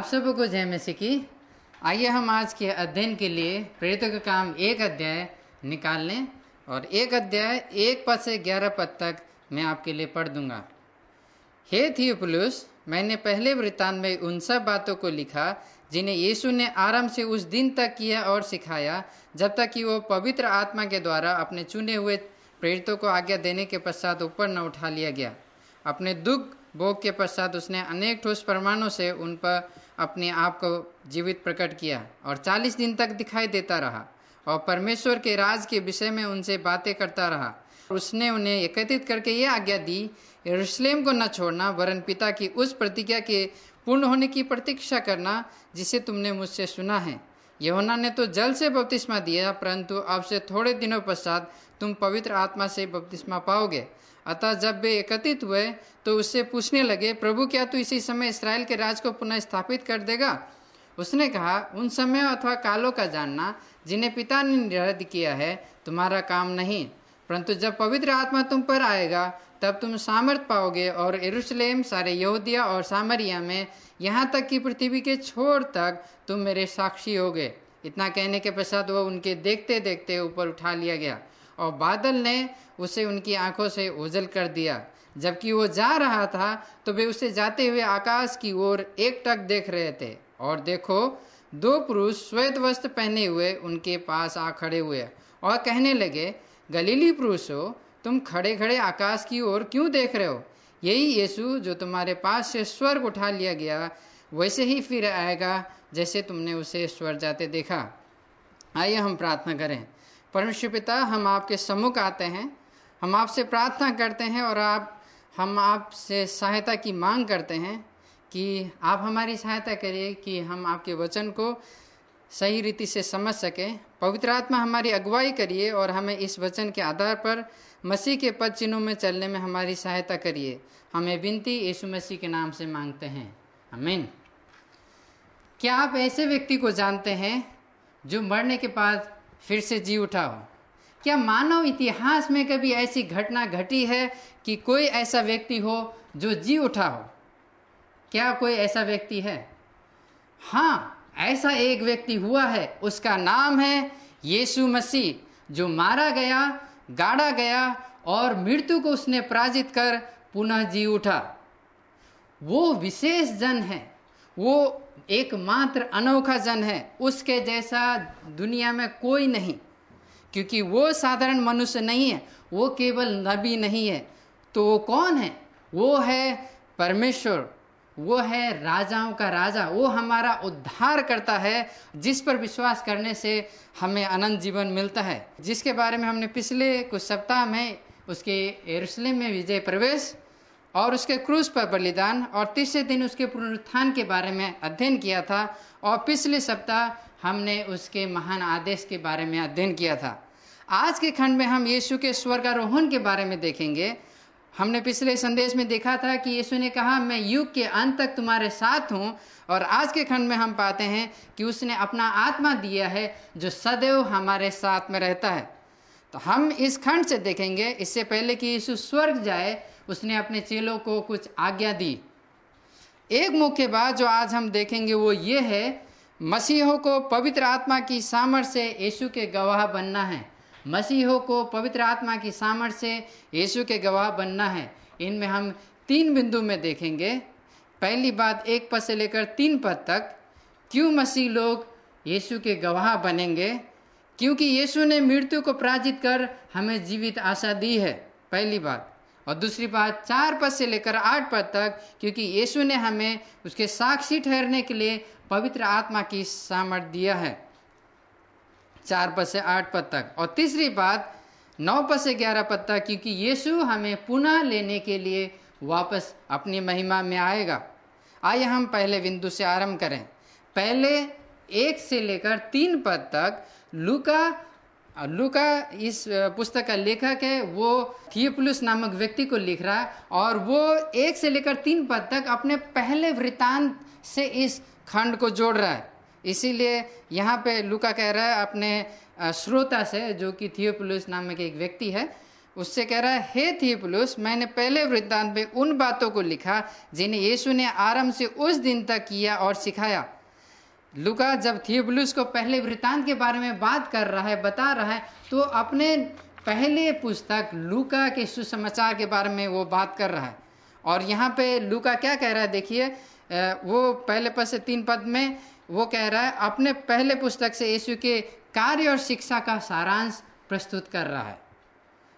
आप सबको जय मसीह की। आइए हम आज के अध्ययन के लिए प्रेरितों का काम एक अध्याय निकाल लें और एक अध्याय एक पद से ग्यारह पद तक मैं आपके लिए पढ़ दूँगा। हे थियोपुलुस मैंने पहले वृत्तांत में उन सब बातों को लिखा जिन्हें यीशु ने आराम से उस दिन तक किया और सिखाया, जब तक कि वो पवित्र आत्मा के द्वारा अपने चुने हुए प्रेरितों को आज्ञा देने के पश्चात ऊपर न उठा लिया गया। अपने दुख भोग के पश्चात उसने अनेक ठोस प्रमाणों से उन पर अपने आप को जीवित प्रकट किया और चालीस दिन तक दिखाई देता रहा और परमेश्वर के राज के विषय में उनसे बातें करता रहा। उसने उन्हें एकत्रित करके ये आज्ञा दी, यरूशलेम को न छोड़ना, वरन पिता की उस प्रतिज्ञा के पूर्ण होने की प्रतीक्षा करना जिसे तुमने मुझसे सुना है। यहोना ने तो जल से बपतिस्मा दिया, परंतु अब से थोड़े दिनों पश्चात तुम पवित्र आत्मा से बपतिस्मा पाओगे। अतः जब वे एकत्रित हुए तो उससे पूछने लगे, प्रभु, क्या तू इसी समय इसराइल के राज को पुनः स्थापित कर देगा? उसने कहा, उन समय अथवा कालों का जानना, जिन्हें पिता ने निरध किया है, तुम्हारा काम नहीं। परंतु जब पवित्र आत्मा तुम पर आएगा, तब तुम सामर्थ पाओगे और यरूशलेम, सारे यहूदिया और सामरिया में, यहाँ तक कि पृथ्वी के छोर तक, तुम मेरे साक्षी होगे। इतना कहने के पश्चात वह उनके देखते देखते ऊपर उठा लिया गया। और बादल ने उसे उनकी आँखों से ओझल कर दिया। जबकि वो जा रहा था तो वे उसे जाते हुए आकाश की ओर एक टक देख रहे थे। और देखो, दो पुरुष श्वेत वस्त्र पहने हुए उनके पास आ खड़े हुए और कहने लगे, गलीली पुरुष, तुम खड़े खड़े आकाश की ओर क्यों देख रहे हो? यही यीशु जो तुम्हारे पास से स्वर्ग उठा लिया गया, वैसे ही फिर आएगा जैसे तुमने उसे स्वर जाते देखा। आइए हम प्रार्थना करें। परमेश्वर पिता, हम आपके सम्मुख आते हैं। हम आपसे प्रार्थना करते हैं और आप, हम आपसे सहायता की मांग करते हैं कि आप हमारी सहायता करिए, कि हम आपके वचन को सही रीति से समझ सकें। पवित्र आत्मा हमारी अगुवाई करिए और हमें इस वचन के आधार पर, मसीह के पद चिन्हों में चलने में हमारी सहायता करिए। हमें विनती यीशु मसीह के नाम से मांगते हैं। अमीन क्या आप ऐसे व्यक्ति को जानते हैं जो मरने के बाद फिर से जी उठा हो क्या मानव इतिहास में कभी ऐसी घटना घटी है कि कोई ऐसा व्यक्ति हो जो जी उठा हो क्या कोई ऐसा व्यक्ति है? हाँ ऐसा एक व्यक्ति हुआ है। उसका नाम है यीशु मसीह, जो मारा गया, गाड़ा गया और मृत्यु को उसने पराजित कर पुनः जी उठा। वो विशेष जन है। वो एकमात्र अनोखा जन है, उसके जैसा दुनिया में कोई नहीं। क्योंकि वो साधारण मनुष्य नहीं है, वो केवल नबी नहीं है। तो वो कौन है? वो है परमेश्वर, वो है राजाओं का राजा। वो हमारा उद्धार करता है, जिस पर विश्वास करने से हमें अनंत जीवन मिलता है। जिसके बारे में हमने पिछले कुछ सप्ताह में उसके यरूशलेम में विजय प्रवेश और उसके क्रूज पर बलिदान और तीसरे दिन उसके पुनरुत्थान के बारे में अध्ययन किया था और पिछले सप्ताह हमने उसके महान आदेश के बारे में अध्ययन किया था। आज के खंड में हम यीशु के स्वर्गारोहण के बारे में देखेंगे। हमने पिछले संदेश में देखा था कि यीशु ने कहा, मैं युग के अंत तक तुम्हारे साथ हूँ। और आज के खंड में हम पाते हैं कि उसने अपना आत्मा दिया है, जो सदैव हमारे साथ में रहता है। तो हम इस खंड से देखेंगे, इससे पहले कि यीशु स्वर्ग जाए उसने अपने चेलों को कुछ आज्ञा दी। एक मुख्य बात जो आज हम देखेंगे वो ये है, मसीहों को पवित्र आत्मा की सामर्थ्य से यीशु के गवाह बनना है। मसीहों को पवित्र आत्मा की सामर्थ्य से यीशु के गवाह बनना है। इनमें हम तीन बिंदु में देखेंगे। पहली बात, एक पद से लेकर तीन पद तक, क्यों मसीह लोग यीशु के गवाह बनेंगे? क्योंकि यीशु ने मृत्यु को पराजित कर हमें जीवित आशा दी है। पहली बात। और दूसरी बात, चार पद से लेकर आठ पद तक, क्योंकि यीशु ने हमें उसके साक्षी ठहरने के लिए पवित्र आत्मा की सामर्थ दिया है। चार पद से आठ पद तक। और तीसरी बात, नौ पद से ग्यारह पद तक, क्योंकि यीशु हमें पुनः लेने के लिए वापस अपनी महिमा में आएगा। आइए हम पहले बिंदु से आरंभ करें। पहले एक से लेकर तीन पद तक, लुका लुका इस पुस्तक का लेखक है, वो थियोपुलुस नामक व्यक्ति को लिख रहा है और वो एक से लेकर तीन पद तक अपने पहले वृतांत से इस खंड को जोड़ रहा है। इसीलिए यहाँ पे लुका कह रहा है अपने श्रोता से, जो कि थियोपुलुस नामक एक व्यक्ति है, उससे कह रहा है, हे थियुफिलुस, मैंने पहले वृत्तांत में उन बातों को लिखा जिन्हें यीशु ने आरंभ से उस दिन तक किया और सिखाया। लुका जब थियुफिलुस को पहले वृतांत के बारे में बात कर रहा है, बता रहा है तो अपने पहले पुस्तक लुका के सुसमाचार के बारे में वो बात कर रहा है। और यहाँ पे लुका क्या कह रहा है, देखिए वो पहले पद से तीन पद में वो कह रहा है, अपने पहले पुस्तक से यीशु के कार्य और शिक्षा का सारांश प्रस्तुत कर रहा है।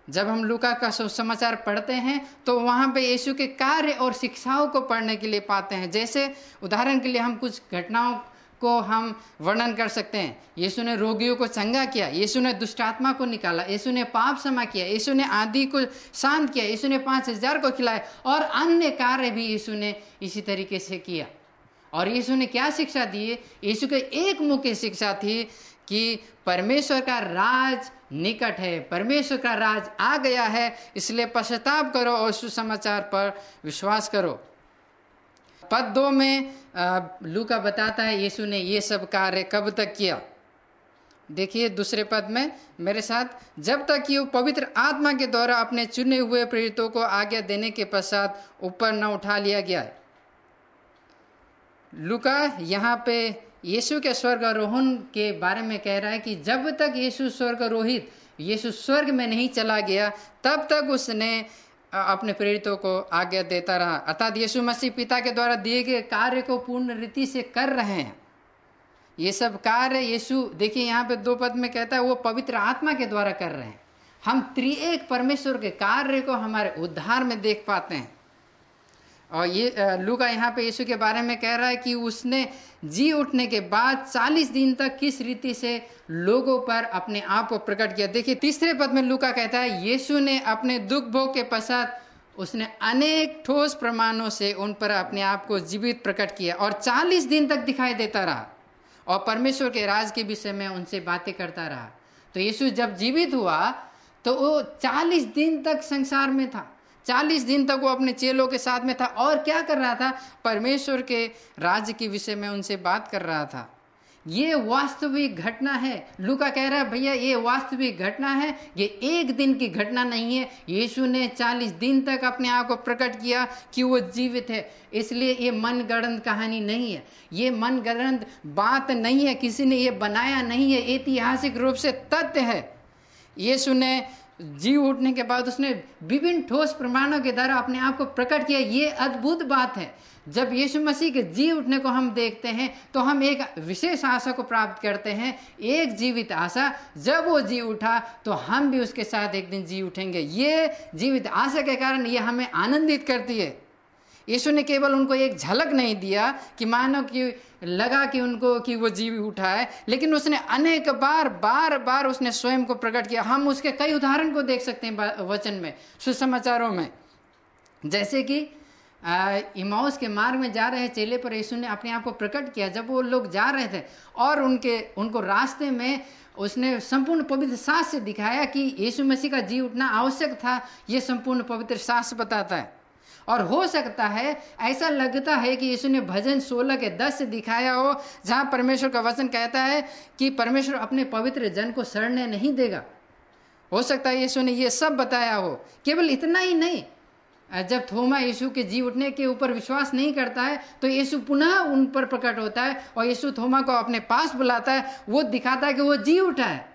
जब हम लुका का सुसमाचार पढ़ते हैं तो वहाँ पे यीशु के कार्य और शिक्षाओं को पढ़ने के लिए पाते हैं। जैसे उदाहरण के लिए हम कुछ घटनाओं को हम वर्णन कर सकते हैं। यीशु ने रोगियों को चंगा किया, यीशु ने दुष्टात्मा को निकाला, यीशु ने पाप समा किया, यीशु ने आदि को शांत किया, यीशु ने पाँच हज़ार को खिलाया और अन्य कार्य भी यीशु ने इसी तरीके से किया। और यीशु ने क्या शिक्षा दी? यीशु के एक मुख्य शिक्षा थी कि परमेश्वर का राज निकट है। परमेश्वर का राज आ गया है, इसलिए पश्चाताप करो और सुसमाचार पर विश्वास करो। पद दो में लूका बताता है, यीशु ने ये सब कार्य कब तक किया? देखिए, दूसरे पद में, मेरे साथ, जब तक कि वो पवित्र आत्मा के द्वारा अपने चुने हुए प्रेरितों को आज्ञा देने के पश्चात ऊपर न उठा लिया गया है। लुका यहाँ पे यीशु के स्वर्गारोहण के बारे में कह रहा है कि जब तक यीशु स्वर्गारोहित, यीशु स्वर्ग में नहीं चला गया, तब तक उसने अपने प्रेरितों को आज्ञा देता रहा। अर्थात यीशु मसीह पिता के द्वारा दिए गए कार्य को पूर्ण रीति से कर रहे हैं। ये सब कार्य यीशु, देखिए यहाँ पे दो पद में कहता है, वो पवित्र आत्मा के द्वारा कर रहे हैं। हम त्रिएक परमेश्वर के कार्य को हमारे उद्धार में देख पाते हैं। और ये लूका यहाँ पे यीशु के बारे में कह रहा है कि उसने जी उठने के बाद चालीस दिन तक किस रीति से लोगों पर अपने आप को प्रकट किया? देखिए, तीसरे पद में लूका कहता है, यीशु ने अपने दुख भोग के पश्चात उसने अनेक ठोस प्रमाणों से उन पर अपने आप को जीवित प्रकट किया और चालीस दिन तक दिखाई देता रहा और परमेश्वर के राज के विषय में उनसे बातें करता रहा। तो यीशु जब जीवित हुआ तो वो चालीस दिन तक संसार में था। चालीस दिन तक वो अपने चेलों के साथ में था। और क्या कर रहा था? परमेश्वर के राज्य के विषय में उनसे बात कर रहा था। ये वास्तविक घटना है। लुका कह रहा है, भैया, ये वास्तविक घटना है। ये एक दिन की घटना नहीं है। यीशु ने चालीस दिन तक अपने आप को प्रकट किया कि वो जीवित है। इसलिए ये मन गणत कहानी नहीं है। ये मन गणत बात नहीं है। किसी ने ये बनाया नहीं है। ऐतिहासिक रूप से तथ्य है। यीशु ने जी उठने के बाद उसने विभिन्न ठोस प्रमाणों के द्वारा अपने आप को प्रकट किया। ये अद्भुत बात है। जब यीशु मसीह के जी उठने को हम देखते हैं तो हम एक विशेष आशा को प्राप्त करते हैं, एक जीवित आशा। जब वो जी उठा तो हम भी उसके साथ एक दिन जी उठेंगे। ये जीवित आशा के कारण ये हमें आनंदित करती है। यीशु ने केवल उनको एक झलक नहीं दिया कि मानो कि लगा कि उनको कि वो जीव उठा है, लेकिन उसने अनेक बार बार बार उसने स्वयं को प्रकट किया। हम उसके कई उदाहरण को देख सकते हैं वचन में, सुसमाचारों में। जैसे कि इमाउस के मार्ग में जा रहे चेले पर यीशु ने अपने आप को प्रकट किया। जब वो लोग जा रहे थे और उनके, उनको रास्ते में उसने संपूर्ण पवित्र सास से दिखाया कि यीशु मसीह का जी उठना आवश्यक था, ये संपूर्ण पवित्र सास बताता है। और हो सकता है, ऐसा लगता है कि यीशु ने भजन सोलह के दस से दिखाया हो, जहाँ परमेश्वर का वचन कहता है कि परमेश्वर अपने पवित्र जन को सड़ने नहीं देगा। हो सकता है यीशु ने ये सब बताया हो, केवल इतना ही नहीं। जब थोमा यीशु के जी उठने के ऊपर विश्वास नहीं करता है तो यीशु पुनः उन पर प्रकट होता है और यीशु थोमा को अपने पास बुलाता है, वो दिखाता है कि वो जी उठा है।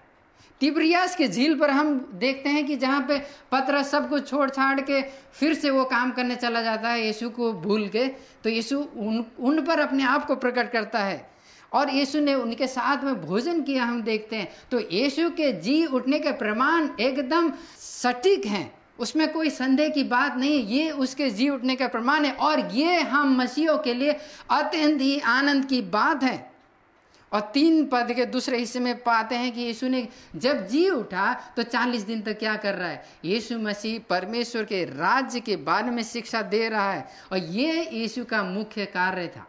तिब्रियास के झील पर हम देखते हैं कि जहाँ पे पत्र सब कुछ छोड़ छाड़ के फिर से वो काम करने चला जाता है, यीशु को भूल के। तो यीशु उन उन पर अपने आप को प्रकट करता है। और यीशु ने उनके साथ में भोजन किया, हम देखते हैं। तो यीशु के जी उठने के प्रमाण एकदम सटीक हैं। उसमें कोई संदेह की बात नहीं ये उसके जी उठने का प्रमाण है। और ये हम मसीहों के लिए अत्यंत ही आनंद की बात है। और तीन पद के दूसरे हिस्से में पाते हैं कि यीशु ने जब जी उठा तो चालीस दिन तक क्या कर रहा है? यीशु मसीह परमेश्वर के राज्य के बारे में शिक्षा दे रहा है। और ये यीशु का मुख्य कार्य था।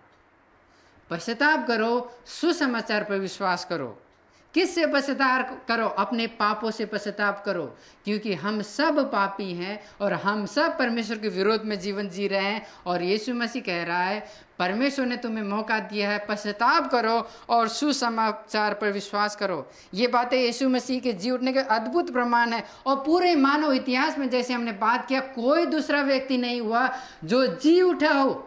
पश्चाताप करो, सुसमाचार पर विश्वास करो। किससे पश्चाताप करो? अपने पापों से पश्चाताप करो। क्योंकि हम सब पापी हैं और हम सब परमेश्वर के विरोध में जीवन जी रहे हैं। और यीशु मसीह कह रहा है परमेश्वर ने तुम्हें मौका दिया है, पश्चाताप करो और सुसमाचार पर विश्वास करो। ये बातें यीशु मसीह के जी उठने के अद्भुत प्रमाण है और पूरे मानव इतिहास में जैसे हमने बात किया, कोई दूसरा व्यक्ति नहीं हुआ जो जी उठा हो।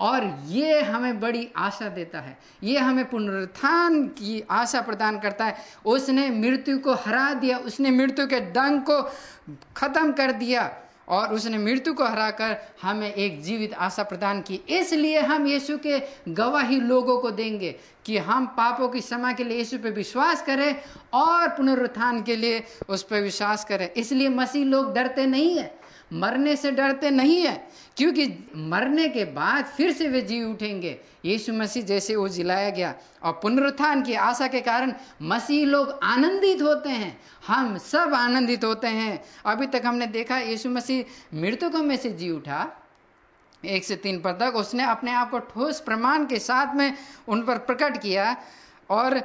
और ये हमें बड़ी आशा देता है, ये हमें पुनरुत्थान की आशा प्रदान करता है। उसने मृत्यु को हरा दिया, उसने मृत्यु के डंग को खत्म कर दिया। और उसने मृत्यु को हराकर हमें एक जीवित आशा प्रदान की। इसलिए हम यीशु के गवाही लोगों को देंगे कि हम पापों की क्षमा के लिए यीशु पर विश्वास करें और पुनरुत्थान के लिए उस पर विश्वास करें। इसलिए मसीह लोग डरते नहीं है। मरने से डरते नहीं है, क्योंकि मरने के बाद फिर से वे जी उठेंगे। यीशु मसीह जैसे वो जिलाया गया और पुनरुत्थान की आशा के कारण मसीह लोग आनंदित होते हैं। हम सब आनंदित होते हैं। अभी तक हमने देखा यीशु मसीह मृतकों में से जी उठा। एक से तीन पद तक उसने अपने आप को ठोस प्रमाण के साथ में उन पर प्रकट किया और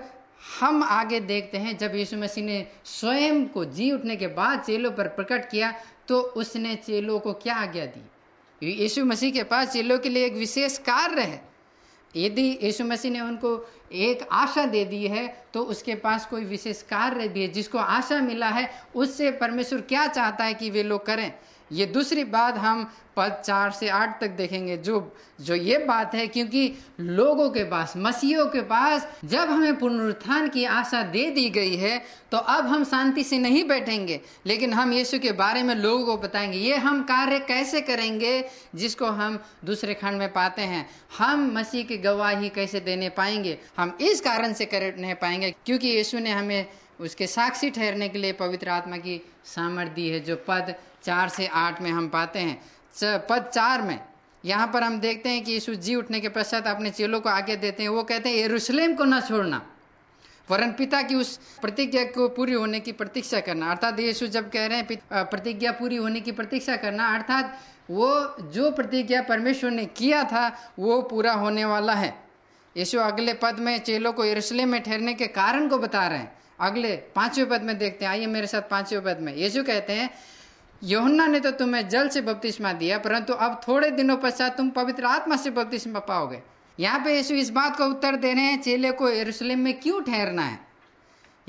हम आगे देखते हैं, जब यीशु मसीह ने स्वयं को जी उठने के बाद चेलों पर प्रकट किया तो उसने चेलों को क्या आज्ञा दी? यीशु मसीह के पास चेलों के लिए एक विशेष कार्य है। यदि यीशु मसीह ने उनको एक आशा दे दी है तो उसके पास कोई विशेष कार्य भी है। जिसको आशा मिला है, उससे परमेश्वर क्या चाहता है कि वे लोग करें? ये दूसरी बात हम पद चार से आठ तक देखेंगे, जो जो ये बात है, क्योंकि लोगों के पास, मसीहों के पास, जब हमें पुनरुत्थान की आशा दे दी गई है तो अब हम शांति से नहीं बैठेंगे। लेकिन हम यीशु के बारे में लोगों को बताएँगे, ये हम कार्य कैसे करेंगे, जिसको हम दूसरे खंड में पाते हैं। हम मसीह की गवाही कैसे देने पाएँगे? हम इस कारण से करने पाएँगे, क्योंकि यीशु ने हमें उसके साक्षी ठहरने के लिए पवित्र आत्मा की सामर्थ दी है, जो पद चार से आठ में हम पाते हैं। पद चार में, यहाँ पर हम देखते हैं कि यीशु जी उठने के पश्चात अपने चेलों को आगे देते हैं। वो कहते हैं, यरूशलेम को ना छोड़ना, वरन पिता की उस प्रतिज्ञा को पूरी होने की प्रतीक्षा करना। अर्थात यीशु जब कह रहे हैं प्रतिज्ञा पूरी होने की प्रतीक्षा करना, अर्थात वो जो प्रतिज्ञा परमेश्वर ने किया था, वो पूरा होने वाला है। यीशु अगले पद में चेलों को यरूशलेम में ठहरने के कारण को बता रहे हैं। अगले पाँचवें पद में देखते हैं, आइए मेरे साथ पाँचवें पद में। यीशु कहते हैं, योहन्ना ने तो तुम्हें जल से बपतिस्मा दिया, परंतु अब थोड़े दिनों पश्चात तुम पवित्र आत्मा से बपतिस्मा पाओगे। यहाँ पे यीशु इस बात का उत्तर दे रहे हैं, चेले को यरूशलेम में क्यों ठहरना है?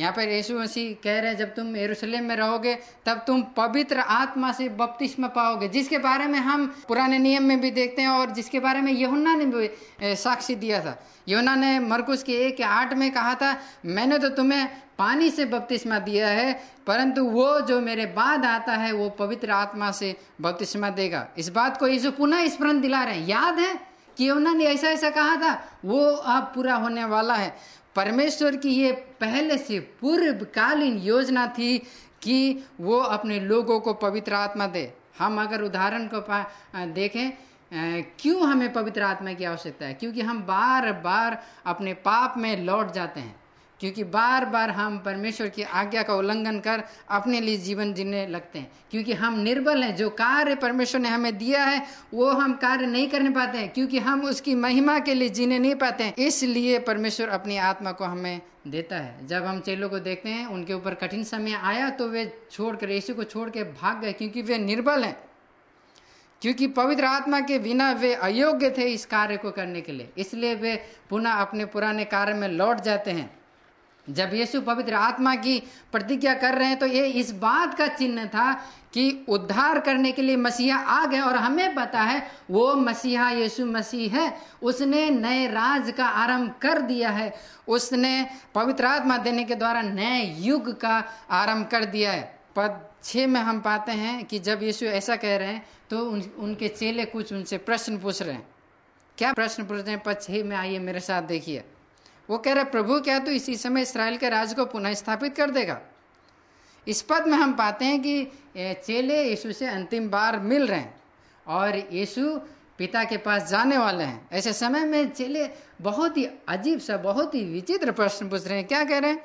यहाँ पर यीशु मसीह कह रहे हैं, जब तुम यरूशलेम में रहोगे, तब तुम पवित्र आत्मा से बपतिस्मा पाओगे, जिसके बारे में हम पुराने नियम में भी देखते हैं और जिसके बारे में यहुन्ना ने भी साक्षी दिया था। यहुन्ना ने मरकुस के एक आठ में कहा था, मैंने तो तुम्हें पानी से बपतिस्मा दिया है, परंतु वो जो मेरे बाद आता है, वो पवित्र आत्मा से बपतिस्मा देगा। इस बात को यीशु पुनः स्मरण दिला रहे हैं। याद है कि उन्होंने ऐसा ऐसा कहा था, वो अब पूरा होने वाला है। परमेश्वर की ये पहले से पूर्वकालीन योजना थी कि वो अपने लोगों को पवित्र आत्मा दे। हम अगर उदाहरण को देखें क्यों हमें पवित्र आत्मा की आवश्यकता है? क्योंकि हम बार बार अपने पाप में लौट जाते हैं। क्योंकि बार बार हम परमेश्वर की आज्ञा का उल्लंघन कर अपने लिए जीवन जीने लगते हैं। क्योंकि हम निर्बल हैं, जो कार्य परमेश्वर ने हमें दिया है, वो हम कार्य नहीं करने पाते हैं, क्योंकि हम उसकी महिमा के लिए जीने नहीं पाते हैं। इसलिए परमेश्वर अपनी आत्मा को हमें देता है। जब हम चेलों को देखते हैं, उनके ऊपर कठिन समय आया तो वे छोड़ कर यीशु को छोड़ के भाग गए, क्योंकि वे निर्बल हैं। क्योंकि पवित्र आत्मा के बिना वे अयोग्य थे इस कार्य को करने के लिए। इसलिए वे पुनः अपने पुराने कार्य में लौट जाते हैं। जब यीशु पवित्र आत्मा की प्रतिज्ञा कर रहे हैं तो ये इस बात का चिन्ह था कि उद्धार करने के लिए मसीहा आ गए और हमें पता है वो मसीहा यीशु मसीह है। उसने नए राज का आरंभ कर दिया है। उसने पवित्र आत्मा देने के द्वारा नए युग का आरंभ कर दिया है। पद छः में हम पाते हैं कि जब यीशु ऐसा कह रहे हैं तो उन, उनके चेले कुछ उनसे प्रश्न पूछ रहे हैं। क्या प्रश्न पूछ रहे हैं? पद छः में आइए मेरे साथ देखिए। वो कह रहे, प्रभु, क्या तो इसी समय इसराइल के राज को पुनः स्थापित कर देगा? इस पद में हम पाते हैं कि चेले यीशु से अंतिम बार मिल रहे हैं और यीशु पिता के पास जाने वाले हैं। ऐसे समय में चेले बहुत ही अजीब सा, बहुत ही विचित्र प्रश्न पूछ रहे हैं। क्या कह रहे हैं?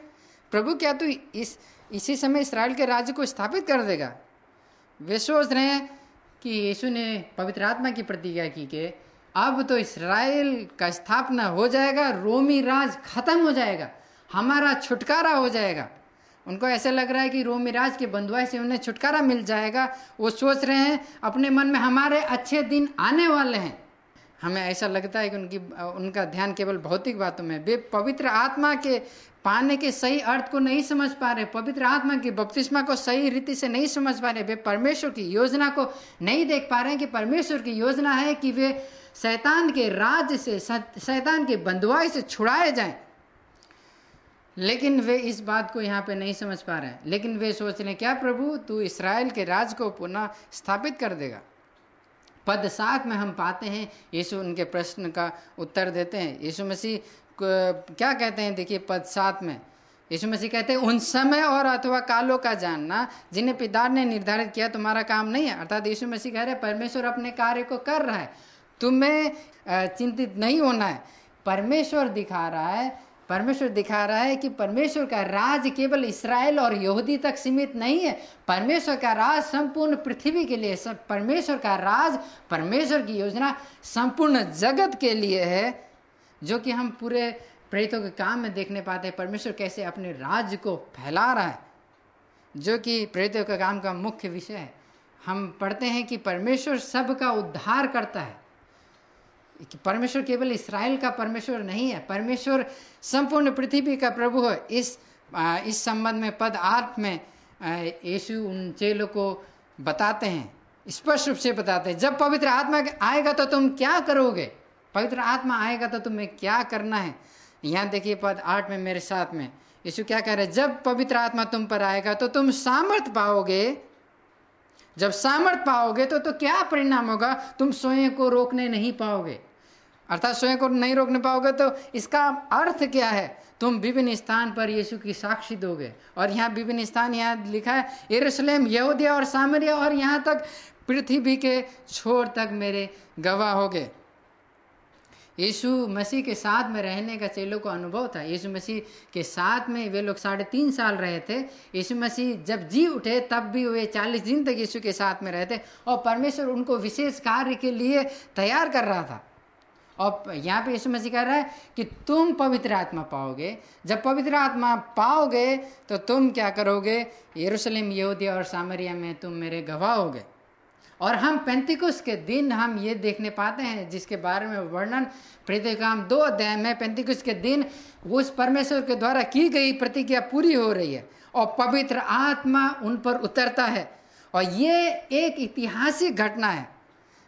प्रभु, क्या तू इस, इसी समय इसराइल के राज्य को स्थापित कर देगा? वे सोच रहे हैं कि यीशु ने पवित्र आत्मा की प्रतिज्ञा की कि अब तो इसराइल का स्थापना हो जाएगा, रोमी राज खत्म हो जाएगा, हमारा छुटकारा हो जाएगा। उनको ऐसा लग रहा है कि रोमी राज के बंधुआई से उन्हें छुटकारा मिल जाएगा। वो सोच रहे हैं, अपने मन में हमारे अच्छे दिन आने वाले हैं। हमें ऐसा लगता है कि उनकी, उनका ध्यान केवल भौतिक बातों में वे पवित्र आत्मा के पाने के सही अर्थ को नहीं समझ पा रहे, पवित्र आत्मा की बपतिस्मा को सही रीति से नहीं समझ पा रहे। वे परमेश्वर की योजना को नहीं देख पा रहे हैं कि परमेश्वर की योजना है कि वे शैतान के राज से शैतान के बंधुआई से छुड़ाए जाएँ। लेकिन वे इस बात को यहाँ पे नहीं समझ पा रहे हैं। लेकिन वे सोच रहे क्या प्रभु, तू इसराइल के राज को पुनः स्थापित कर देगा? पद सात में हम पाते हैं। यीशु उनके प्रश्न का उत्तर देते हैं। यीशु मसीह क्या कहते हैं? देखिए, पद सात में। यीशु मसीह कहते हैं, उन समय और अथवा कालों का जानना, जिन्हें पिता ने निर्धारित किया, तुम्हारा काम नहीं है। अर्थात यीशु मसीह कह रहे परमेश्वर अपने कार्य को कर रहा है। तुम्हें चिंतित नहीं होना है। परमेश्वर दिखा रहा है, परमेश्वर दिखा रहा है कि परमेश्वर का राज केवल इसराइल और यहूदी तक सीमित नहीं है। परमेश्वर का राज संपूर्ण पृथ्वी के लिए, सब परमेश्वर का राज, परमेश्वर की योजना संपूर्ण जगत के लिए है, जो कि हम पूरे प्रेतों के काम में देखने पाते। हैं परमेश्वर कैसे अपने राज्य को फैला रहा है, जो कि प्रेतों के काम का मुख्य विषय है। हम पढ़ते हैं कि परमेश्वर सबका उद्धार करता है। कि परमेश्वर केवल इसराइल का परमेश्वर नहीं है परमेश्वर संपूर्ण पृथ्वी का प्रभु है। इस आ, इस संबंध में पद आठ में यीशु उन चेलों को बताते हैं स्पष्ट रूप से बताते हैं जब पवित्र आत्मा आएगा तो तुम क्या करोगे? पवित्र आत्मा आएगा तो तुम्हें क्या करना है? यहाँ देखिए पद आठ में मेरे साथ में यीशु क्या कह रहे हैं जब पवित्र आत्मा तुम पर आएगा तो तुम सामर्थ पाओगे जब सामर्थ पाओगे तो तो क्या परिणाम होगा? तुम स्वयं को रोकने नहीं पाओगे। अर्थात स्वयं को नहीं रोकने पाओगे तो इसका अर्थ क्या है? तुम विभिन्न स्थान पर यीशु की साक्षी दोगे। और यहाँ विभिन्न स्थान, यहाँ लिखा है, यरूशलेम, यहूदिया और सामरिया, और यहाँ तक पृथ्वी के छोर तक मेरे गवाह होगे। यीशु मसीह के साथ में रहने का चेलों को अनुभव था। यीशु मसीह के साथ में वे लोग साढ़े तीन साल रहे थे। यीशु मसीह जब जी उठे, तब भी वे चालीस दिन तक यीशु के साथ में रहते और परमेश्वर उनको विशेष कार्य के लिए तैयार कर रहा था। और यहाँ पे यीशु मसीह कह रहा है कि तुम पवित्र आत्मा पाओगे। जब पवित्र आत्मा पाओगे तो तुम क्या करोगे? यरूशलेम, यहूदिया और सामरिया में तुम मेरे गवाह होगे। और हम पेंतिकुस के दिन हम ये देखने पाते हैं, जिसके बारे में वर्णन काम दो अध्याय में पेंतिकुस के दिन उस परमेश्वर के द्वारा की गई प्रतिज्ञा पूरी हो रही है और पवित्र आत्मा उन पर उतरता है। और ये एक ऐतिहासिक घटना है।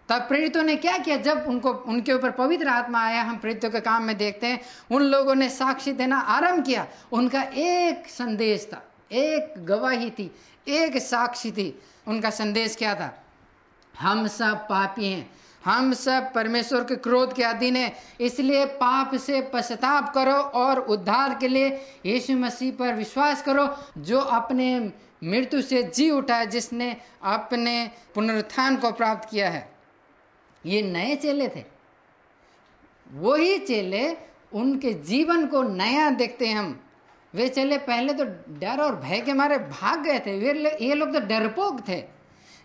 तब प्रेरितों ने क्या किया? जब उनको, उनके ऊपर पवित्र आत्मा आया, हम प्रेरितों के काम में देखते हैं, उन लोगों ने साक्षी देना आरंभ किया। उनका एक संदेश था, एक गवाही थी, एक साक्षी थी। उनका संदेश क्या था? हम सब पापी हैं। हम सब परमेश्वर के क्रोध के अधीन है। इसलिए पाप से पश्चाताप करो और उद्धार के लिए यीशु मसीह पर विश्वास करो, जो अपने मृत्यु से जी उठा है जिसने अपने पुनरुत्थान को प्राप्त किया है। ये नए चेले थे। वही चेले उनके जीवन को नया देखते हैं हम। वे चेले पहले तो डर और भय के मारे भाग गए थे। वे ये लोग तो डरपोक थे।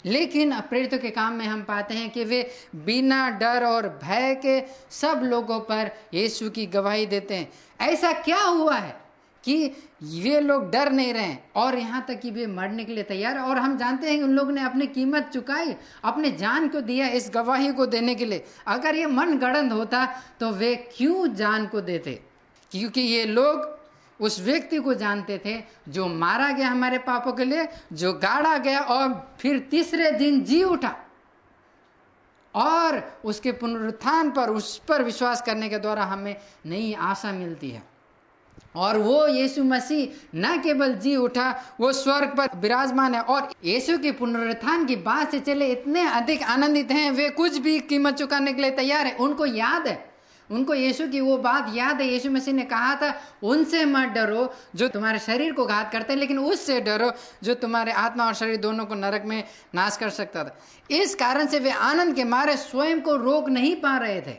लेकिन प्रेरितों के काम में हम पाते हैं कि वे बिना डर और भय के सब लोगों पर यीशु की गवाही देते हैं। ऐसा क्या हुआ है कि ये लोग डर नहीं रहे और यहाँ तक कि वे मरने के लिए तैयार और हम जानते हैं कि उन लोगों ने अपनी कीमत चुकाई, अपने जान को दिया इस गवाही को देने के लिए। अगर ये मन गड़ंद होता तो वे क्यों जान को देते? क्योंकि ये लोग उस व्यक्ति को जानते थे जो मारा गया हमारे पापों के लिए, जो गाड़ा गया और फिर तीसरे दिन जी उठा। और उसके पुनरुत्थान पर, उस पर विश्वास करने के द्वारा हमें नई आशा मिलती है। और वो यीशु मसीह न केवल जी उठा, वो स्वर्ग पर विराजमान है और यीशु के पुनरुत्थान की बात से चले इतने अधिक आनंदित हैं, वे कुछ भी कीमत चुकाने के लिए तैयार है, उनको याद है। उनको यीशु की वो बात याद है। यीशु मसीह ने कहा था, उनसे मत डरो जो तुम्हारे शरीर को घात करते हैं, लेकिन उससे डरो जो तुम्हारे आत्मा और शरीर दोनों को नरक में नाश कर सकता था। इस कारण से वे आनंद के मारे स्वयं को रोक नहीं पा रहे थे।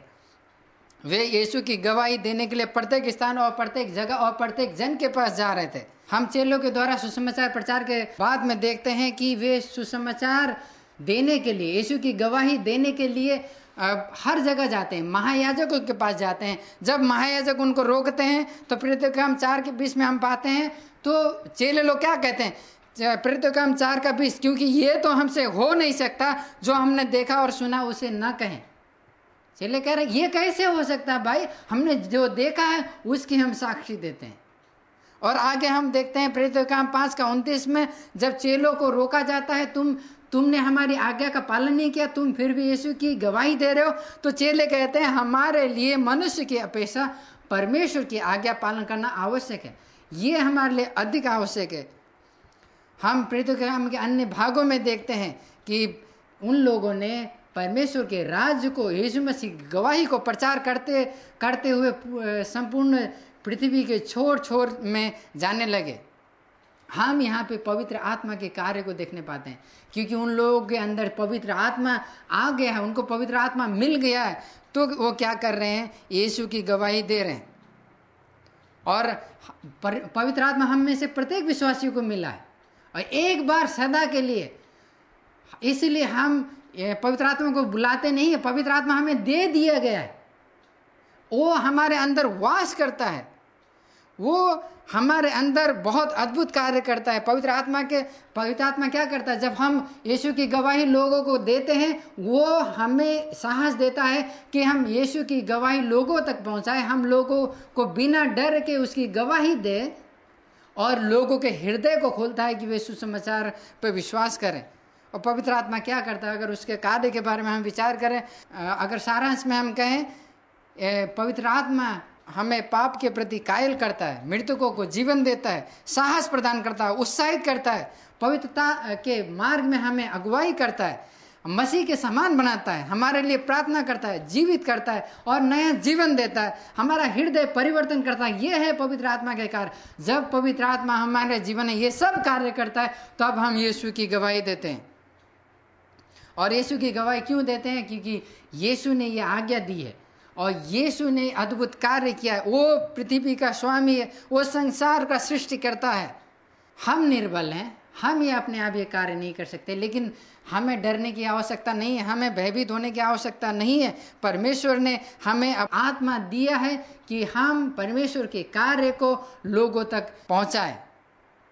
वे यीशु की गवाही देने के लिए प्रत्येक स्थान और प्रत्येक जगह और प्रत्येक जन के पास जा रहे थे। हम चेलों के द्वारा सुसमाचार प्रचार के बाद में देखते हैं कि वे सुसमाचार देने के लिए, यीशु की गवाही देने के लिए हर जगह जाते हैं, महायाजकों के पास जाते हैं। जब महायाजक उनको रोकते हैं तो प्रेरित काम चार के बीच में हम पाते हैं तो चेले लोग क्या कहते हैं? प्रेरित काम चार का बीस क्योंकि ये तो हमसे हो नहीं सकता, जो हमने देखा और सुना उसे न कहें। चेले कह रहे ये कैसे हो सकता है भाई? हमने जो देखा है, उसकी हम साक्षी देते हैं। और आगे हम देखते हैं प्रेरित काम पाँच का उनतीस में, जब चेलों को रोका जाता है, तुम तुमने हमारी आज्ञा का पालन नहीं किया, तुम फिर भी यीशु की गवाही दे रहे हो। तो चेले कहते हैं, हमारे लिए मनुष्य की अपेक्षा परमेश्वर की आज्ञा पालन करना आवश्यक है। ये हमारे लिए अधिक आवश्यक है। हम काम के अन्य भागों में देखते हैं कि उन लोगों ने परमेश्वर के राज्य को, यीशु मसीह गवाही को प्रचार करते करते हुए संपूर्ण पृथ्वी के छोर छोर में जाने लगे। हम यहाँ पे पवित्र आत्मा के कार्य को देखने पाते हैं। क्योंकि उन लोगों के अंदर पवित्र आत्मा आ गया है, उनको पवित्र आत्मा मिल गया है तो वो क्या कर रहे हैं? यीशु की गवाही दे रहे हैं। और पवित्र आत्मा हम में से प्रत्येक विश्वासियों को मिला है। और एक बार सदा के लिए, इसलिए हम पवित्र आत्मा को बुलाते नहीं है, पवित्र आत्मा हमें दे दिया गया है। वो हमारे अंदर वास करता है। वो हमारे अंदर बहुत अद्भुत कार्य करता है। पवित्र आत्मा के, पवित्र आत्मा क्या करता है? जब हम यीशु की गवाही लोगों को देते हैं, वो हमें साहस देता है कि हम यीशु की गवाही लोगों तक पहुँचाए। हम लोगों को बिना डर के उसकी गवाही दे और लोगों के हृदय को खोलता है कि वे सुसमाचार पर विश्वास करें। और पवित्र आत्मा क्या करता है? अगर उसके कार्य के बारे में हम विचार करें अगर सारांश में हम कहें पवित्र आत्मा हमें पाप के प्रति कायल करता है, मृतकों को जीवन देता है, साहस प्रदान करता है, उत्साहित करता है, पवित्रता के मार्ग में हमें अगुवाई करता है, मसीह के समान बनाता है, हमारे लिए प्रार्थना करता है, जीवित करता है और नया जीवन देता है, हमारा हृदय परिवर्तन करता है। ये है पवित्र आत्मा के कार्य। जब पवित्र आत्मा हमारे जीवन में ये सब कार्य करता है, तब हम यीशु की गवाही देते हैं। और यीशु की गवाही क्यों देते हैं? क्योंकि यीशु ने ये आज्ञा दी है। और यीशु ने अद्भुत कार्य किया है। वो पृथ्वी का स्वामी है वो संसार का सृष्टि करता है। हम निर्बल हैं, हम ये अपने आप ये कार्य नहीं कर सकते, लेकिन हमें डरने की आवश्यकता नहीं है, हमें भयभीत होने की आवश्यकता नहीं है। परमेश्वर ने हमें अब आत्मा दिया है कि हम परमेश्वर के कार्य को लोगों तक पहुँचाए।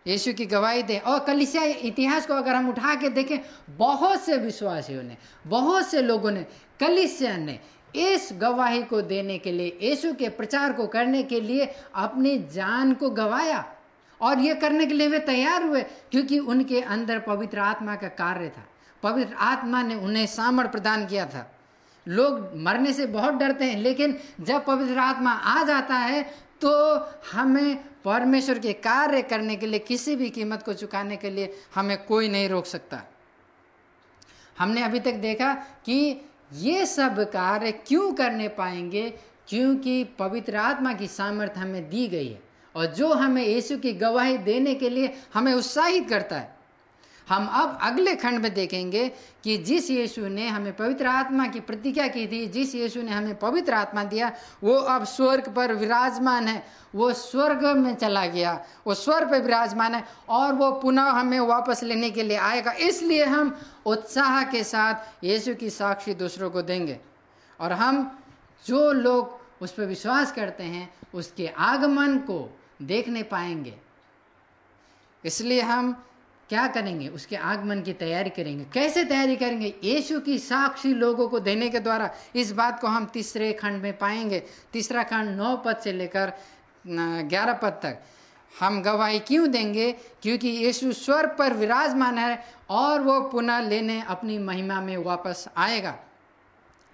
यीशु की गवाही दे। और कलिसिया इतिहास को अगर हम उठा के देखें, बहुत से विश्वासियों ने, बहुत से लोगों ने कलिसिया ने इस गवाही को देने के लिए, यीशु के प्रचार को करने के लिए अपनी जान को गवाया। और ये करने के लिए वे तैयार हुए, क्योंकि उनके अंदर पवित्र आत्मा का कार्य था। पवित्र आत्मा ने उन्हें सामर प्रदान किया था। लोग मरने से बहुत डरते हैं, लेकिन जब पवित्र आत्मा आ जाता है तो हमें परमेश्वर के कार्य करने के लिए, किसी भी कीमत को चुकाने के लिए हमें कोई नहीं रोक सकता। हमने अभी तक देखा कि ये सब कार्य क्यों करने पाएँगे? क्योंकि पवित्र आत्मा की सामर्थ्य हमें दी गई है। और जो हमें यीशु की गवाही देने के लिए हमें उत्साहित करता है हम अब अगले खंड में देखेंगे कि जिस यीशु ने हमें पवित्र आत्मा की प्रतिज्ञा की थी, जिस यीशु ने हमें पवित्र आत्मा दिया, वो अब स्वर्ग पर विराजमान है। वो स्वर्ग में चला गया। वो स्वर्ग पर विराजमान है और वो पुनः हमें वापस लेने के लिए आएगा। इसलिए हम उत्साह के साथ यीशु की साक्षी दूसरों को देंगे। और हम जो लोग उस पर विश्वास करते हैं, उसके आगमन को देखने पाएँगे। इसलिए हम क्या करेंगे? उसके आगमन की तैयारी करेंगे। कैसे तैयारी करेंगे? यीशु की साक्षी लोगों को देने के द्वारा इस बात को हम तीसरे खंड में पाएँगे। तीसरा खंड नौ पद से लेकर ग्यारह पद तक। हम गवाही क्यों देंगे? क्योंकि यीशु स्वर पर विराजमान है और वो पुनः लेने अपनी महिमा में वापस आएगा।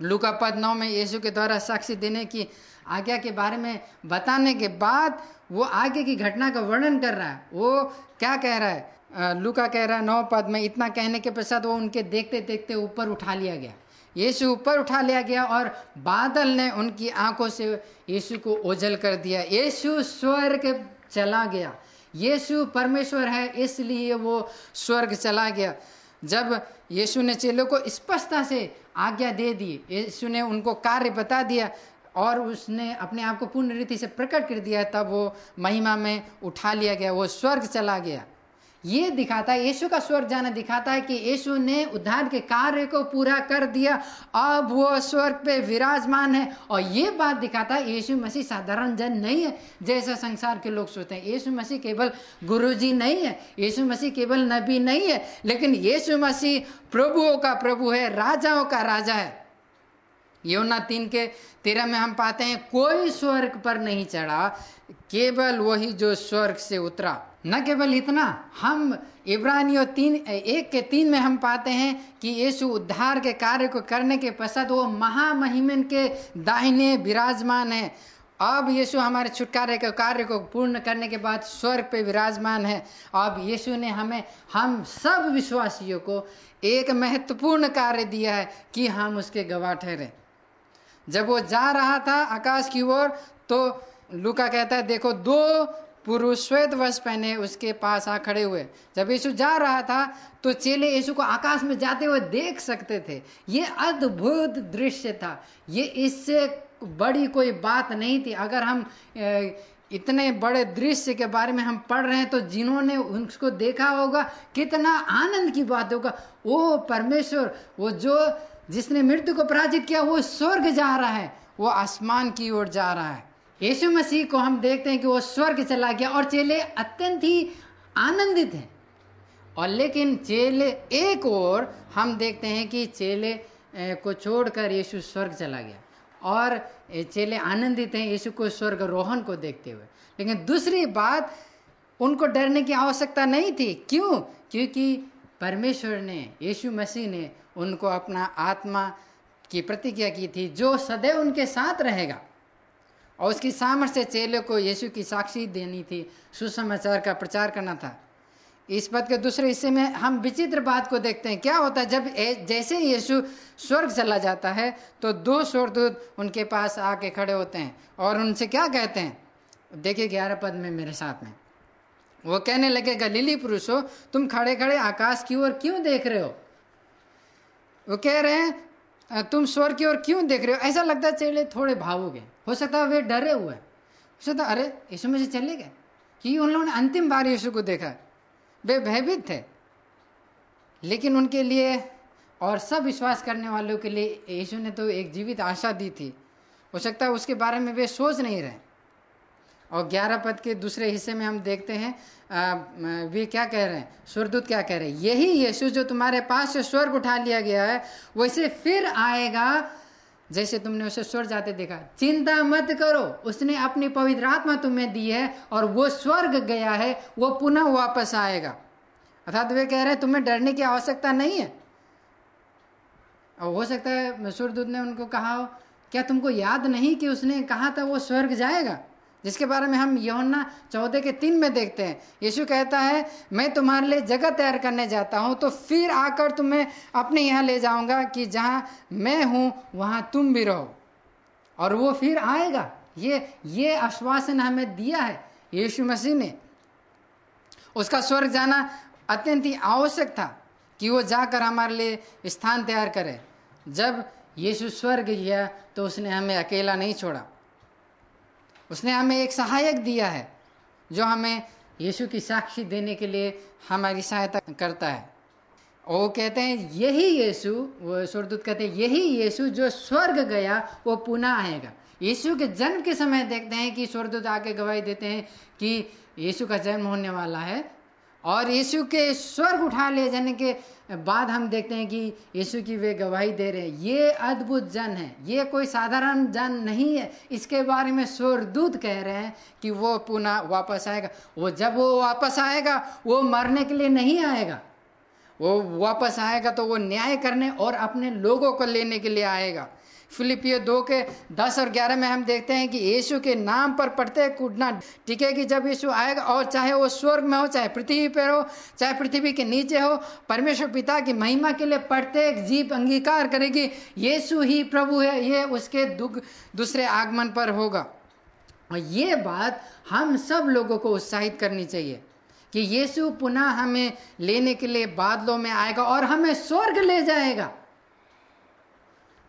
लुका पद नौ में यीशु के द्वारा साक्षी देने की आज्ञा के बारे में बताने के बाद वो आगे की घटना का वर्णन कर रहा है। वो क्या कह रहा है? लुका कह रहा है नौ पद, में इतना कहने के पश्चात वो उनके देखते देखते ऊपर उठा लिया गया। यीशु ऊपर उठा लिया गया और बादल ने उनकी आँखों से यीशु को ओझल कर दिया। यीशु स्वर्ग चला गया। यीशु परमेश्वर है, इसलिए वो स्वर्ग चला गया। जब यीशु ने चेलों को स्पष्टता से आज्ञा दे दी, यीशु ने उनको कार्य बता दिया और उसने अपने आप को पूर्ण रीति से प्रकट कर दिया, तब वो महिमा में उठा लिया गया, वो स्वर्ग चला गया। ये दिखाता है, यीशु का स्वर्ग जाना दिखाता है कि यीशु ने उद्धार के कार्य को पूरा कर दिया। अब वो स्वर्ग पे विराजमान है और ये बात दिखाता है, यीशु मसीह साधारण जन नहीं है, जैसा संसार के लोग सोचते हैं। यीशु मसीह केवल गुरुजी नहीं है, यीशु मसीह केवल नबी नहीं है, लेकिन यीशु मसीह प्रभुओं का प्रभु है, राजाओं का राजा है। योना तीन के तेरह में हम पाते हैं, कोई स्वर्ग पर नहीं चढ़ा, केवल वही जो स्वर्ग से उतरा। न केवल इतना, हम इब्रानियों तीन, एक के तीन में हम पाते हैं कि यीशु उद्धार के कार्य को करने के पश्चात वो महामहिमन के दाहिने विराजमान है। अब यीशु हमारे छुटकारे के कार्य को पूर्ण करने के बाद स्वर्ग पे विराजमान है। अब यीशु ने हमें, हम सब विश्वासियों को एक महत्वपूर्ण कार्य दिया है कि हम उसके गवाह ठहरे। जब वो जा रहा था आकाश की ओर तो लुका कहता है, देखो, दो पुरुष श्वेत वस्त्र पहने उसके पास आ खड़े हुए। जब यीशु जा रहा था तो चेले यीशु को आकाश में जाते हुए देख सकते थे। ये अद्भुत दृश्य था। ये इससे बड़ी कोई बात नहीं थी। अगर हम इतने बड़े दृश्य के बारे में हम पढ़ रहे हैं तो जिन्होंने उसको देखा होगा, कितना आनंद की बात होगा। वो परमेश्वर, वो जो जिसने मृत्यु को पराजित किया, वो स्वर्ग जा रहा है, वो आसमान की ओर जा रहा है। यीशु मसीह को हम देखते हैं कि वो स्वर्ग चला गया और चेले अत्यंत ही आनंदित हैं। और लेकिन चेले एक और हम देखते हैं कि चेले को छोड़कर यीशु स्वर्ग चला गया। और चेले आनंदित हैं यीशु को स्वर्ग रोहन को देखते हुए। लेकिन दूसरी बात, उनको डरने की आवश्यकता नहीं थी। क्यों? क्योंकि परमेश्वर ने, यीशु मसीह ने उनको अपना आत्मा की प्रतिज्ञा की थी, जो सदैव उनके साथ रहेगा। और उसकी सामर्थ्य चेले को यीशु की साक्षी देनी थी। सुसमाचार का प्रचार करना था। इस पद के दूसरे हिस्से में हम विचित्र बात को देखते हैं। क्या होता है, जब जैसे ही यीशु स्वर्ग चला जाता है तो दो स्वर्गदूत उनके पास आके खड़े होते हैं और उनसे क्या कहते हैं? देखिए ग्यारह पद में मेरे साथ में। वो कहने लगे, गलीली पुरुष, तुम खड़े खड़े आकाश की ओर क्यों देख रहे हो? वो कह रहे हैं तुम स्वर की ओर क्यों देख रहे हो? ऐसा लगता है चेले थोड़े भावुक हैं। हो सकता है वे डरे हुए हैं। हो सकता अरे, यीशु में से चले गए? कि उन लोगों ने अंतिम बार यीशु को देखा। वे भयभीत थे। लेकिन उनके लिए और सब विश्वास करने वालों के लिए यीशु ने तो एक जीवित आशा दी थी। हो सकता है उसके बारे में वे सोच नहीं रहे। और ग्यारह पद के दूसरे हिस्से में हम देखते हैं आ, वे क्या कह रहे हैं? स्वर्गदूत क्या कह रहे हैं? यही यीशु जो तुम्हारे पास से स्वर्ग उठा लिया गया है वैसे फिर आएगा जैसे तुमने उसे स्वर्ग जाते देखा। चिंता मत करो उसने अपनी पवित्र आत्मा तुम्हें दी है और वो स्वर्ग गया है वो पुनः वापस आएगा। अर्थात वे कह रहे हैं तुम्हें डरने की आवश्यकता नहीं है। और हो सकता है स्वर्गदूत ने उनको कहा क्या तुमको याद नहीं कि उसने कहा था वो स्वर्ग जाएगा? जिसके बारे में हम यौना चौदह के तीन में देखते हैं। यीशु कहता है, मैं तुम्हारे लिए जगह तैयार करने जाता हूँ तो फिर आकर तुम्हें अपने यहाँ ले जाऊँगा कि जहाँ मैं हूँ, वहाँ तुम भी रहो। और वो फिर आएगा। ये ये आश्वासन हमें दिया है यीशु मसीह ने। उसका स्वर्ग जाना अत्यंत ही आवश्यक था कि वो जाकर हमारे लिए स्थान तैयार करे। जब यीशु स्वर्ग गया तो उसने हमें अकेला नहीं छोड़ा। उसने हमें एक सहायक दिया है, जो हमें यीशु की साक्षी देने के लिए हमारी सहायता करता है। और वो कहते हैं, यही यीशु, वो स्वर्गदूत कहते हैं, यही यीशु जो स्वर्ग गया, वो पुनः आएगा। यीशु के जन्म के समय देखते हैं कि स्वर्गदूत आके गवाही देते हैं कि यीशु का जन्म होने वाला है और यीशु के स्वर्ग उठा ले जाने के बाद हम देखते हैं कि यीशु की वे गवाही दे रहे हैं। ये अद्भुत जन है। ये कोई साधारण जन नहीं है। इसके बारे में स्वर्गदूत कह रहे हैं कि वो पुनः वापस आएगा। वो जब वो वापस आएगा, वो मरने के लिए नहीं आएगा। वो वापस आएगा तो वो न्याय करने और अपने लोगों को लेने के लिए आएगा। फिलिपियो दो के दस और ग्यारह में हम देखते हैं कि यीशु के नाम पर पढ़ते कूदना टिकेगी जब यीशु आएगा और चाहे वो स्वर्ग में हो, चाहे पृथ्वी पर हो, चाहे पृथ्वी के नीचे हो, परमेश्वर पिता की महिमा के लिए प्रत्येक जीप अंगीकार करेगी। यीशु ही प्रभु है, ये उसके दुख दूसरे आगमन पर होगा। और ये बात हम सब लोगों को उत्साहित करनी चाहिए कि यीशु पुनः हमें लेने के लिए बादलों में आएगा और हमें स्वर्ग ले जाएगा।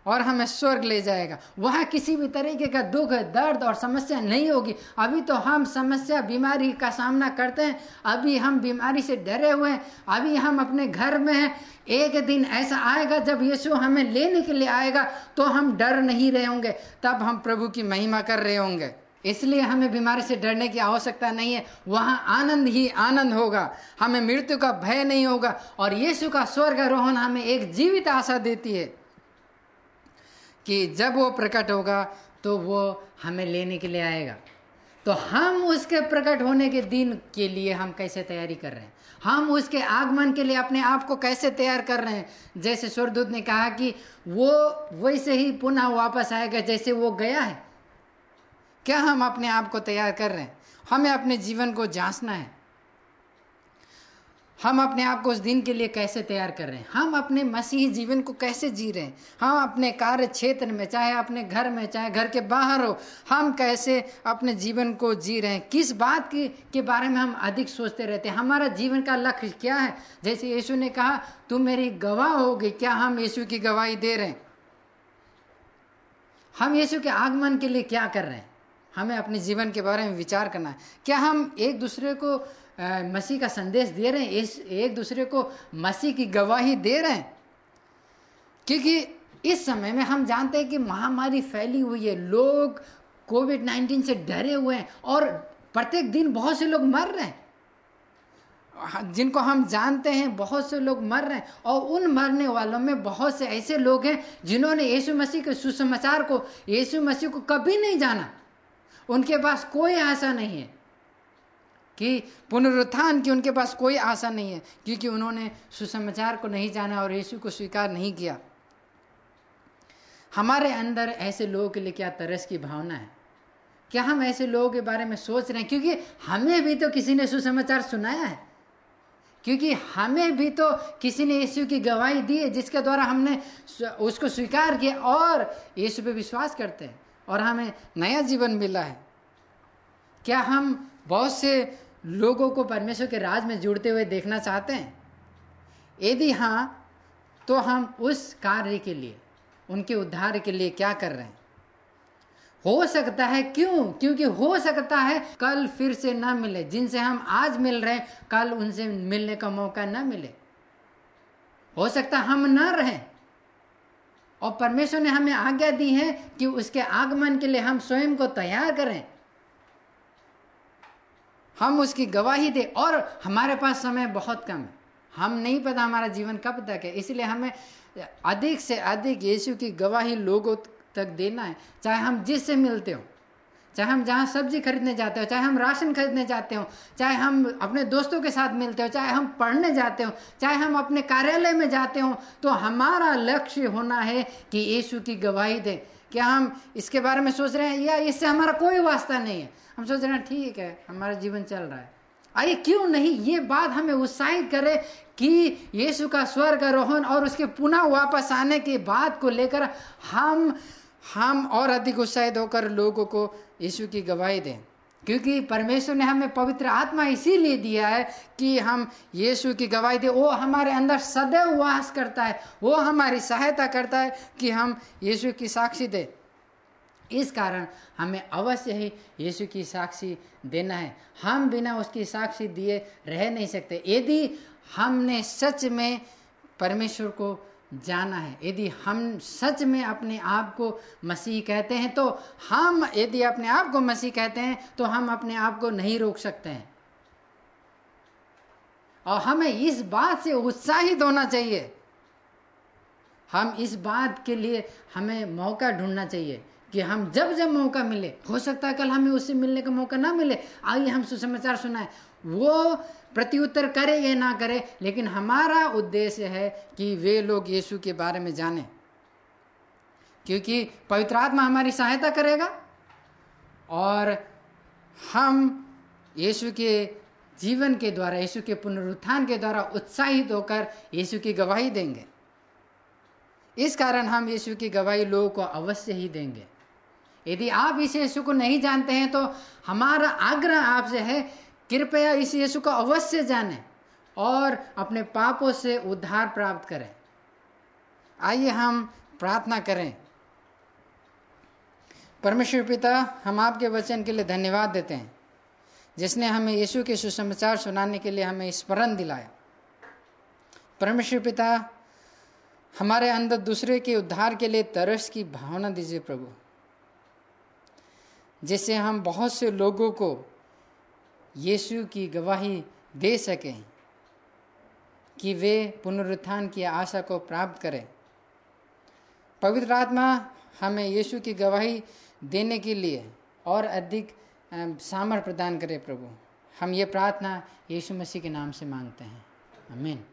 और हमें स्वर्ग ले जाएगा। वहाँ किसी भी तरीके का दुख, दर्द और समस्या नहीं होगी। अभी तो हम समस्या, बीमारी का सामना करते हैं। अभी हम बीमारी से डरे हुए हैं। अभी हम अपने घर में हैं। एक दिन ऐसा आएगा, जब यीशु हमें लेने के लिए आएगा तो हम डर नहीं रहे होंगे। तब हम प्रभु की महिमा कर रहे होंगे। इसलिए हमें बीमारी से डरने की आवश्यकता नहीं है। वहाँ आनंद ही आनंद होगा। हमें मृत्यु का भय नहीं होगा। और यीशु का स्वर्ग रोहन हमें एक जीवित आशा देती है। कि जब वो प्रकट होगा तो वो हमें लेने के लिए आएगा। तो हम उसके प्रकट होने के दिन के लिए हम कैसे तैयारी कर रहे हैं? हम उसके आगमन के लिए अपने आप को कैसे तैयार कर रहे हैं? जैसे स्वर्गदूत ने कहा कि वो वैसे ही पुनः वापस आएगा जैसे वो गया है। क्या हम अपने आप को तैयार कर रहे हैं? हमें अपने जीवन को जांचना है। हम अपने आप को उस दिन के लिए कैसे तैयार कर रहे हैं? हम अपने मसीही जीवन को कैसे जी रहे हैं? हम अपने कार्य क्षेत्र में, चाहे अपने घर में, चाहे घर के बाहर हो, हम कैसे अपने जीवन को जी रहे हैं? किस बात की, के बारे में हम अधिक सोचते रहते हैं? हमारा जीवन का लक्ष्य क्या है? जैसे यीशु ने कहा, तुम मेरी गवाह होगी, क्या हम यीशु की गवाही दे रहे हैं? हम यीशु के आगमन के लिए क्या कर रहे हैं? हमें अपने जीवन के बारे में विचार करना है। क्या हम एक दूसरे को मसीह का संदेश दे रहे हैं, इस एक दूसरे को मसीह की गवाही दे रहे हैं। क्योंकि इस समय में हम जानते हैं कि महामारी फैली हुई है, लोग कोविड नाइन्टीन से डरे हुए हैं और प्रत्येक दिन बहुत से लोग मर रहे हैं, जिनको हम जानते हैं, बहुत से लोग मर रहे हैं और उन मरने वालों में बहुत से ऐसे लोग हैं जिन्होंने यीशु मसीह के सुसमाचार को, यीशु मसीह को कभी नहीं जाना। उनके पास कोई आशा नहीं है। कि पुनरुत्थान की उनके पास कोई आशा नहीं है, क्योंकि उन्होंने सुसमाचार को नहीं जाना और यीशु को स्वीकार नहीं किया। हमारे अंदर ऐसे लोगों के लिए क्या तरस की भावना है? क्या हम ऐसे लोगों के बारे में सोच रहे हैं? क्योंकि हमें भी तो किसी ने सुसमाचार सुनाया है। क्योंकि हमें भी तो किसी ने यीशु की गवाही दी है, जिसके द्वारा हमने उसको स्वीकार किया और यीशु पे विश्वास करते हैं और हमें नया जीवन मिला है। क्या हम बहुत से लोगों को परमेश्वर के राज में जुड़ते हुए देखना चाहते हैं। यदि हाँ तो हम उस कार्य के लिए, उनके उद्धार के लिए क्या कर रहे हैं? हो सकता है, क्यों? क्योंकि हो सकता है, कल फिर से ना मिले। जिनसे हम आज मिल रहे हैं, कल उनसे मिलने का मौका ना मिले। हो सकता हम न रहें। और परमेश्वर ने हमें आज्ञा दी है कि उसके आगमन के लिए हम स्वयं को तैयार करें। हम उसकी गवाही दे और हमारे पास समय बहुत कम है। हम नहीं पता हमारा जीवन कब तक है। इसलिए हमें अधिक से अधिक यीशु की गवाही लोगों तक देना है। चाहे हम जिससे मिलते हो, चाहे हम जहाँ सब्ज़ी खरीदने जाते हो, चाहे हम राशन खरीदने जाते हो, चाहे हम अपने दोस्तों के साथ मिलते हो, चाहे हम पढ़ने जाते हो, चाहे हम अपने कार्यालय में जाते हो तो हमारा लक्ष्य होना है कि यीशु की गवाही दें। क्या हम इसके बारे में सोच रहे हैं? या इससे हमारा कोई वास्ता नहीं है। हम सोच रहे हैं, ठीक है, हमारा जीवन चल रहा है। आइए, क्यों नहीं ये बात हमें उत्साहित करे कि यीशु का स्वर्ग, रोहन और उसके पुनः वापस आने की बात को लेकर हम हम और अधिक उत्साहित होकर लोगों को यीशु की गवाही दें। क्योंकि परमेश्वर ने हमें पवित्र आत्मा इसीलिए दिया है कि हम यीशु की गवाही दे। वो हमारे अंदर सदैव वास करता है। वो हमारी सहायता करता है कि हम यीशु की साक्षी दें। इस कारण हमें अवश्य ही यीशु की साक्षी देना है। हम बिना उसकी साक्षी दिए रह नहीं सकते। यदि हमने सच में परमेश्वर को जाना है। यदि हम सच में अपने आप को मसीह कहते हैं तो हम यदि अपने आप को मसीह कहते हैं तो हम अपने आप को नहीं रोक सकते हैं। और हमें इस बात से उत्साहित होना चाहिए। हम इस बात के लिए हमें मौका ढूंढना चाहिए कि हम जब जब मौका मिले, हो सकता है कल हमें उससे मिलने का मौका ना मिले। आइए हम सुसमाचार सुनाए। वो प्रत्युत्तर करे या ना करे, लेकिन हमारा उद्देश्य है कि वे लोग यीशु के बारे में जाने। क्योंकि पवित्र आत्मा हमारी सहायता करेगा और हम यीशु के जीवन के द्वारा, यीशु के पुनरुत्थान के द्वारा उत्साहित होकर यीशु की गवाही देंगे। इस कारण हम यीशु की गवाही लोगों को अवश्य ही देंगे। यदि आप इस यीशु को नहीं जानते हैं तो हमारा आग्रह आपसे है कृपया इस यीशु को अवश्य जाने और अपने पापों से उद्धार प्राप्त करें। आइए हम प्रार्थना करें। परमेश्वर पिता, हम आपके वचन के लिए धन्यवाद देते हैं, जिसने हमें यीशु के सुसमाचार सुनाने के लिए हमें स्मरण दिलाया। परमेश्वर पिता, हमारे अंदर दूसरे के उद्धार के लिए तरस की भावना दीजिए प्रभु, जिससे हम बहुत से लोगों को यीशु की गवाही दे सकें कि वे पुनरुत्थान की आशा को प्राप्त करें। पवित्र आत्मा हमें यीशु की गवाही देने के लिए और अधिक सामर्थ्य प्रदान करे प्रभु। हम ये प्रार्थना यीशु मसीह के नाम से मांगते हैं। आमीन।